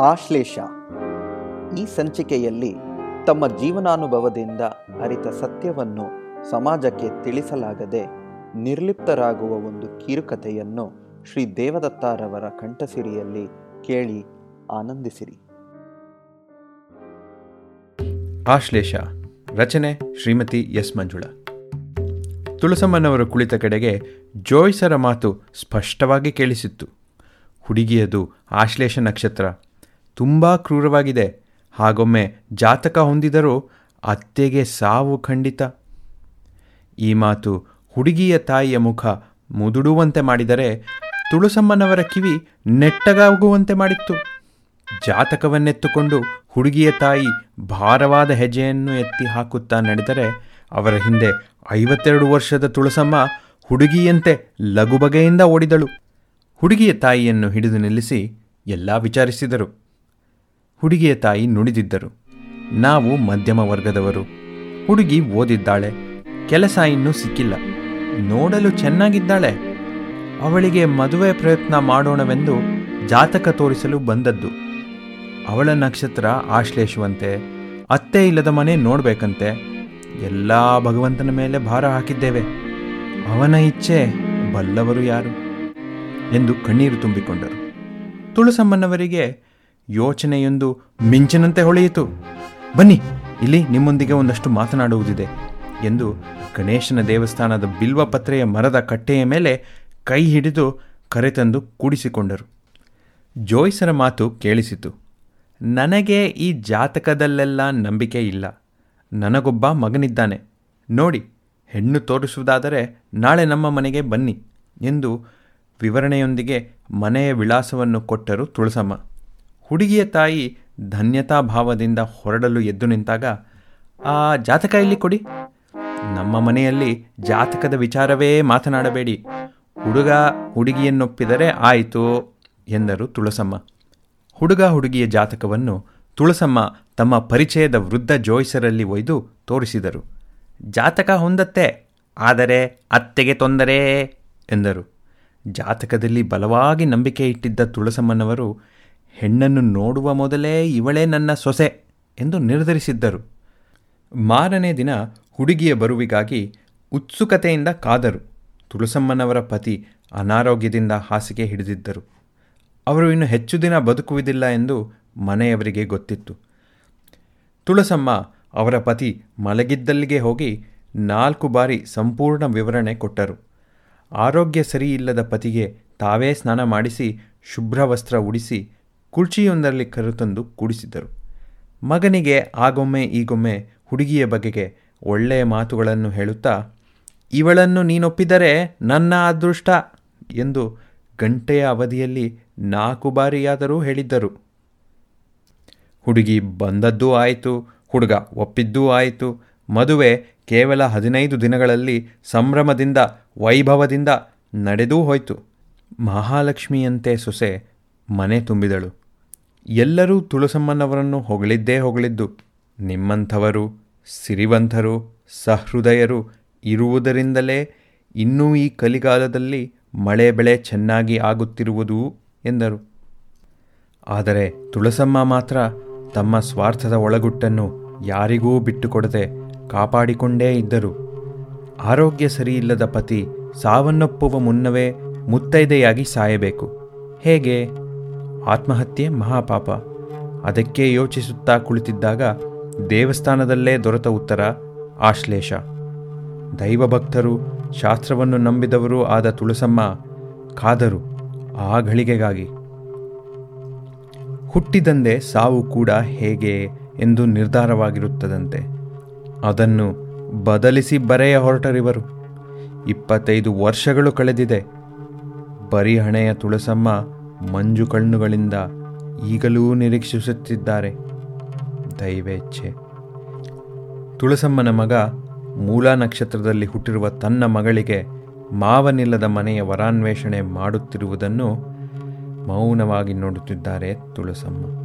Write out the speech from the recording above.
ಆಶ್ಲೇಷ. ಈ ಸಂಚಿಕೆಯಲ್ಲಿ ತಮ್ಮ ಜೀವನಾನುಭವದಿಂದ ಅರಿತ ಸತ್ಯವನ್ನು ಸಮಾಜಕ್ಕೆ ತಿಳಿಸಲಾಗದೆ ನಿರ್ಲಿಪ್ತರಾಗುವ ಒಂದು ಕಿರುಕಥೆಯನ್ನು ಶ್ರೀ ದೇವದತ್ತಾರವರ ಕಂಠಸಿರಿಯಲ್ಲಿ ಕೇಳಿ ಆನಂದಿಸಿರಿ. ಆಶ್ಲೇಷ. ರಚನೆ ಶ್ರೀಮತಿ ಎಸ್ ಮಂಜುಳ. ತುಳಸಮ್ಮನವರು ಕುಳಿತ ಕಡೆಗೆ ಜೋಯ್ಸರ ಮಾತು ಸ್ಪಷ್ಟವಾಗಿ ಕೇಳಿಸಿತ್ತು. ಹುಡುಗಿಯದು ಆಶ್ಲೇಷ ನಕ್ಷತ್ರ. ತುಂಬ ಕ್ರೂರವಾಗಿದೆ. ಹಾಗೊಮ್ಮೆ ಜಾತಕ ಹೊಂದಿದರೂ ಅತ್ತೆಗೆ ಸಾವು ಖಂಡಿತ. ಈ ಮಾತು ಹುಡುಗಿಯ ತಾಯಿಯ ಮುಖ ಮುದುಡುವಂತೆ ಮಾಡಿದರೆ ತುಳುಸಮ್ಮನವರ ಕಿವಿ ನೆಟ್ಟಗಾಗುವಂತೆ ಮಾಡಿತ್ತು. ಜಾತಕವನ್ನೆತ್ತುಕೊಂಡು ಹುಡುಗಿಯ ತಾಯಿ ಭಾರವಾದ ಹೆಜ್ಜೆಯನ್ನು ಎತ್ತಿ ಹಾಕುತ್ತಾ ನಡೆದರೆ ಅವರ ಹಿಂದೆ ಐವತ್ತೆರಡು ವರ್ಷದ ತುಳಸಮ್ಮ ಹುಡುಗಿಯಂತೆ ಲಘುಬಗೆಯಿಂದ ಓಡಿದಳು. ಹುಡುಗಿಯ ತಾಯಿಯನ್ನು ಹಿಡಿದು ನಿಲ್ಲಿಸಿ ಎಲ್ಲ ವಿಚಾರಿಸಿದರು. ಹುಡುಗಿಯ ತಾಯಿ ನುಡಿದಿದ್ದರು. ನಾವು ಮಧ್ಯಮ ವರ್ಗದವರು. ಹುಡುಗಿ ಓದಿದ್ದಾಳೆ. ಕೆಲಸ ಇನ್ನೂ ಸಿಕ್ಕಿಲ್ಲ. ನೋಡಲು ಚೆನ್ನಾಗಿದ್ದಾಳೆ. ಅವಳಿಗೆ ಮದುವೆ ಪ್ರಯತ್ನ ಮಾಡೋಣವೆಂದು ಜಾತಕ ತೋರಿಸಲು ಬಂದದ್ದು. ಅವಳ ನಕ್ಷತ್ರ ಆಶ್ಲೇಷುವಂತೆ, ಅತ್ತೆ ಇಲ್ಲದ ಮನೆ ನೋಡಬೇಕಂತೆ. ಎಲ್ಲ ಭಗವಂತನ ಮೇಲೆ ಭಾರ ಹಾಕಿದ್ದೇವೆ. ಅವನ ಇಚ್ಛೆ ಬಲ್ಲವರು ಯಾರು? ಎಂದು ಕಣ್ಣೀರು ತುಂಬಿಕೊಂಡರು. ತುಳಸಮ್ಮನವರಿಗೆ ಯೋಚನೆಯೊಂದು ಮಿಂಚಿನಂತೆ ಹೊಳೆಯಿತು. ಬನ್ನಿ, ಇಲ್ಲಿ ನಿಮ್ಮೊಂದಿಗೆ ಒಂದಷ್ಟು ಮಾತನಾಡುವುದಿದೆ ಎಂದು ಗಣೇಶನ ದೇವಸ್ಥಾನದ ಬಿಲ್ವಪತ್ರೆಯ ಮರದ ಕಟ್ಟೆಯ ಮೇಲೆ ಕೈ ಹಿಡಿದು ಕರೆತಂದು ಕೂಡಿಸಿಕೊಂಡರು. ಜೋಯ್ಸರ ಮಾತು ಕೇಳಿಸಿತು, ನನಗೆ ಈ ಜಾತಕದಲ್ಲೆಲ್ಲ ನಂಬಿಕೆ ಇಲ್ಲ. ನನಗೊಬ್ಬ ಮಗನಿದ್ದಾನೆ. ನೋಡಿ, ಹೆಣ್ಣು ತೋರಿಸುವುದಾದರೆ ನಾಳೆ ನಮ್ಮ ಮನೆಗೆ ಬನ್ನಿ ಎಂದು ವಿವರಣೆಯೊಂದಿಗೆ ಮನೆಯ ವಿಳಾಸವನ್ನು ಕೊಟ್ಟರು ತುಳಸಮ್ಮ. ಹುಡುಗಿಯ ತಾಯಿ ಧನ್ಯತಾ ಭಾವದಿಂದ ಹೊರಡಲು ಎದ್ದು ನಿಂತಾಗ, ಆ ಜಾತಕ ಇಲ್ಲಿ ಕೊಡಿ? ನಮ್ಮ ಮನೆಯಲ್ಲಿ ಜಾತಕದ ವಿಚಾರವೇ ಮಾತನಾಡಬೇಡಿ. ಹುಡುಗ ಹುಡುಗಿಯನ್ನೊಪ್ಪಿದರೆ ಆಯಿತು ಎಂದರು ತುಳಸಮ್ಮ. ಹುಡುಗ ಹುಡುಗಿಯ ಜಾತಕವನ್ನು ತುಳಸಮ್ಮ ತಮ್ಮ ಪರಿಚಯದ ವೃದ್ಧ ಜೋಯಿಸರಲ್ಲಿ ಒಯ್ದು ತೋರಿಸಿದರು. ಜಾತಕ ಹೊಂದತ್ತೆ, ಆದರೆ ಅತ್ತೆಗೆ ತೊಂದರೆ, ಎಂದರು. ಜಾತಕದಲ್ಲಿ ಬಲವಾಗಿ ನಂಬಿಕೆ ಇಟ್ಟಿದ್ದ ತುಳಸಮ್ಮನವರು ಹೆಣ್ಣನ್ನು ನೋಡುವ ಮೊದಲೇ ಇವಳೇ ನನ್ನ ಸೊಸೆ ಎಂದು ನಿರ್ಧರಿಸಿದ್ದರು. ಮಾರನೇ ದಿನ ಹುಡುಗಿಯ ಬರುವಿಗಾಗಿ ಉತ್ಸುಕತೆಯಿಂದ ಕಾದರು. ತುಳಸಮ್ಮನವರ ಪತಿ ಅನಾರೋಗ್ಯದಿಂದ ಹಾಸಿಗೆ ಹಿಡಿದಿದ್ದರು. ಅವರು ಇನ್ನು ಹೆಚ್ಚು ದಿನ ಬದುಕುವುದಿಲ್ಲ ಎಂದು ಮನೆಯವರಿಗೆ ಗೊತ್ತಿತ್ತು. ತುಳಸಮ್ಮ ಅವರ ಪತಿ ಮಲಗಿದ್ದಲ್ಲಿಗೆ ಹೋಗಿ ನಾಲ್ಕು ಬಾರಿ ಸಂಪೂರ್ಣ ವಿವರಣೆ ಕೊಟ್ಟರು. ಆರೋಗ್ಯ ಸರಿಯಿಲ್ಲದ ಪತಿಗೆ ತಾವೇ ಸ್ನಾನ ಮಾಡಿಸಿ ಶುಭ್ರ ವಸ್ತ್ರ ಉಡಿಸಿ ಕುರ್ಚಿಯೊಂದರಲ್ಲಿ ಕರೆತಂದು ಕೂಡಿಸಿದರು ಮಗನಿಗೆ ಆಗೊಮ್ಮೆ ಈಗೊಮ್ಮೆ ಹುಡುಗಿಯ ಬಗೆಗೆ ಒಳ್ಳೆಯ ಮಾತುಗಳನ್ನು ಹೇಳುತ್ತಾ, ಇವಳನ್ನು ನೀನೊಪ್ಪಿದರೆ ನನ್ನ ಅದೃಷ್ಟ ಎಂದು ಗಂಟೆಯ ಅವಧಿಯಲ್ಲಿ ನಾಲ್ಕು ಬಾರಿಯಾದರೂ ಹೇಳಿದ್ದರು. ಹುಡುಗಿ ಬಂದದ್ದೂ ಆಯಿತು, ಹುಡುಗ ಒಪ್ಪಿದ್ದೂ ಆಯಿತು. ಮದುವೆ ಕೇವಲ ಹದಿನೈದು ದಿನಗಳಲ್ಲಿ ಸಂಭ್ರಮದಿಂದ, ವೈಭವದಿಂದ ನಡೆದೂ ಹೋಯಿತು. ಮಹಾಲಕ್ಷ್ಮಿಯಂತೆ ಸೊಸೆ ಮನೆ ತುಂಬಿದಳು. ಎಲ್ಲರೂ ತುಳಸಮ್ಮನವರನ್ನು ಹೊಗಳಿದ್ದೇ ಹೊಗಳಿದ್ದು. ನಿಮ್ಮಂಥವರು, ಸಿರಿವಂತರು, ಸಹೃದಯರು ಇರುವುದರಿಂದಲೇ ಇನ್ನೂ ಈ ಕಲಿಗಾಲದಲ್ಲಿ ಮಳೆ ಬೆಳೆ ಚೆನ್ನಾಗಿ ಆಗುತ್ತಿರುವುದು ಎಂದರು. ಆದರೆ ತುಳಸಮ್ಮ ಮಾತ್ರ ತಮ್ಮ ಸ್ವಾರ್ಥದ ಒಳಗುಟ್ಟನ್ನು ಯಾರಿಗೂ ಬಿಟ್ಟುಕೊಡದೆ ಕಾಪಾಡಿಕೊಂಡೇ ಇದ್ದರು. ಆರೋಗ್ಯ ಸರಿಯಿಲ್ಲದ ಪತಿ ಸಾವನ್ನಪ್ಪುವ ಮುನ್ನವೇ ಮುತ್ತೈದೆಯಾಗಿ ಸಾಯಬೇಕು. ಹೇಗೆ? ಆತ್ಮಹತ್ಯೆ ಮಹಾಪಾಪ. ಅದಕ್ಕೆ ಯೋಚಿಸುತ್ತಾ ಕುಳಿತಿದ್ದಾಗ ದೇವಸ್ಥಾನದಲ್ಲೇ ದೊರೆತ ಉತ್ತರ, ಆಶ್ಲೇಷ. ದೈವಭಕ್ತರು ಶಾಸ್ತ್ರವನ್ನು ನಂಬಿದವರು ಆದ ತುಳಸಮ್ಮ, ಕಾದರು, ಆ ಘಳಿಗೆಗಾಗಿ. ಹುಟ್ಟಿದಂದೆ ಸಾವು ಕೂಡ ಹೇಗೆ ಎಂದು ನಿರ್ಧಾರವಾಗಿರುತ್ತದಂತೆ. ಅದನ್ನು ಬದಲಿಸಿ ಬರೆಯ ಹೊರಟರಿವರು. ಇಪ್ಪತ್ತೈದು ವರ್ಷಗಳು ಕಳೆದಿದೆ. ಬರಿಹಣೆಯ ತುಳಸಮ್ಮ ಮಂಜು ಕಣ್ಣುಗಳಿಂದ ಈಗಲೂ ನಿರೀಕ್ಷಿಸುತ್ತಿದ್ದಾರೆ. ದೈವೇಚ್ಛೆ ತುಳಸಮ್ಮನ ಮಗ ಮೂಲಾ ನಕ್ಷತ್ರದಲ್ಲಿ ಹುಟ್ಟಿರುವ ತನ್ನ ಮಗಳಿಗೆ ಮಾವನಿಲ್ಲದ ಮನೆಯ ವರಾನ್ವೇಷಣೆ ಮಾಡುತ್ತಿರುವುದನ್ನು ಮೌನವಾಗಿ ನೋಡುತ್ತಿದ್ದಾರೆ ತುಳಸಮ್ಮ.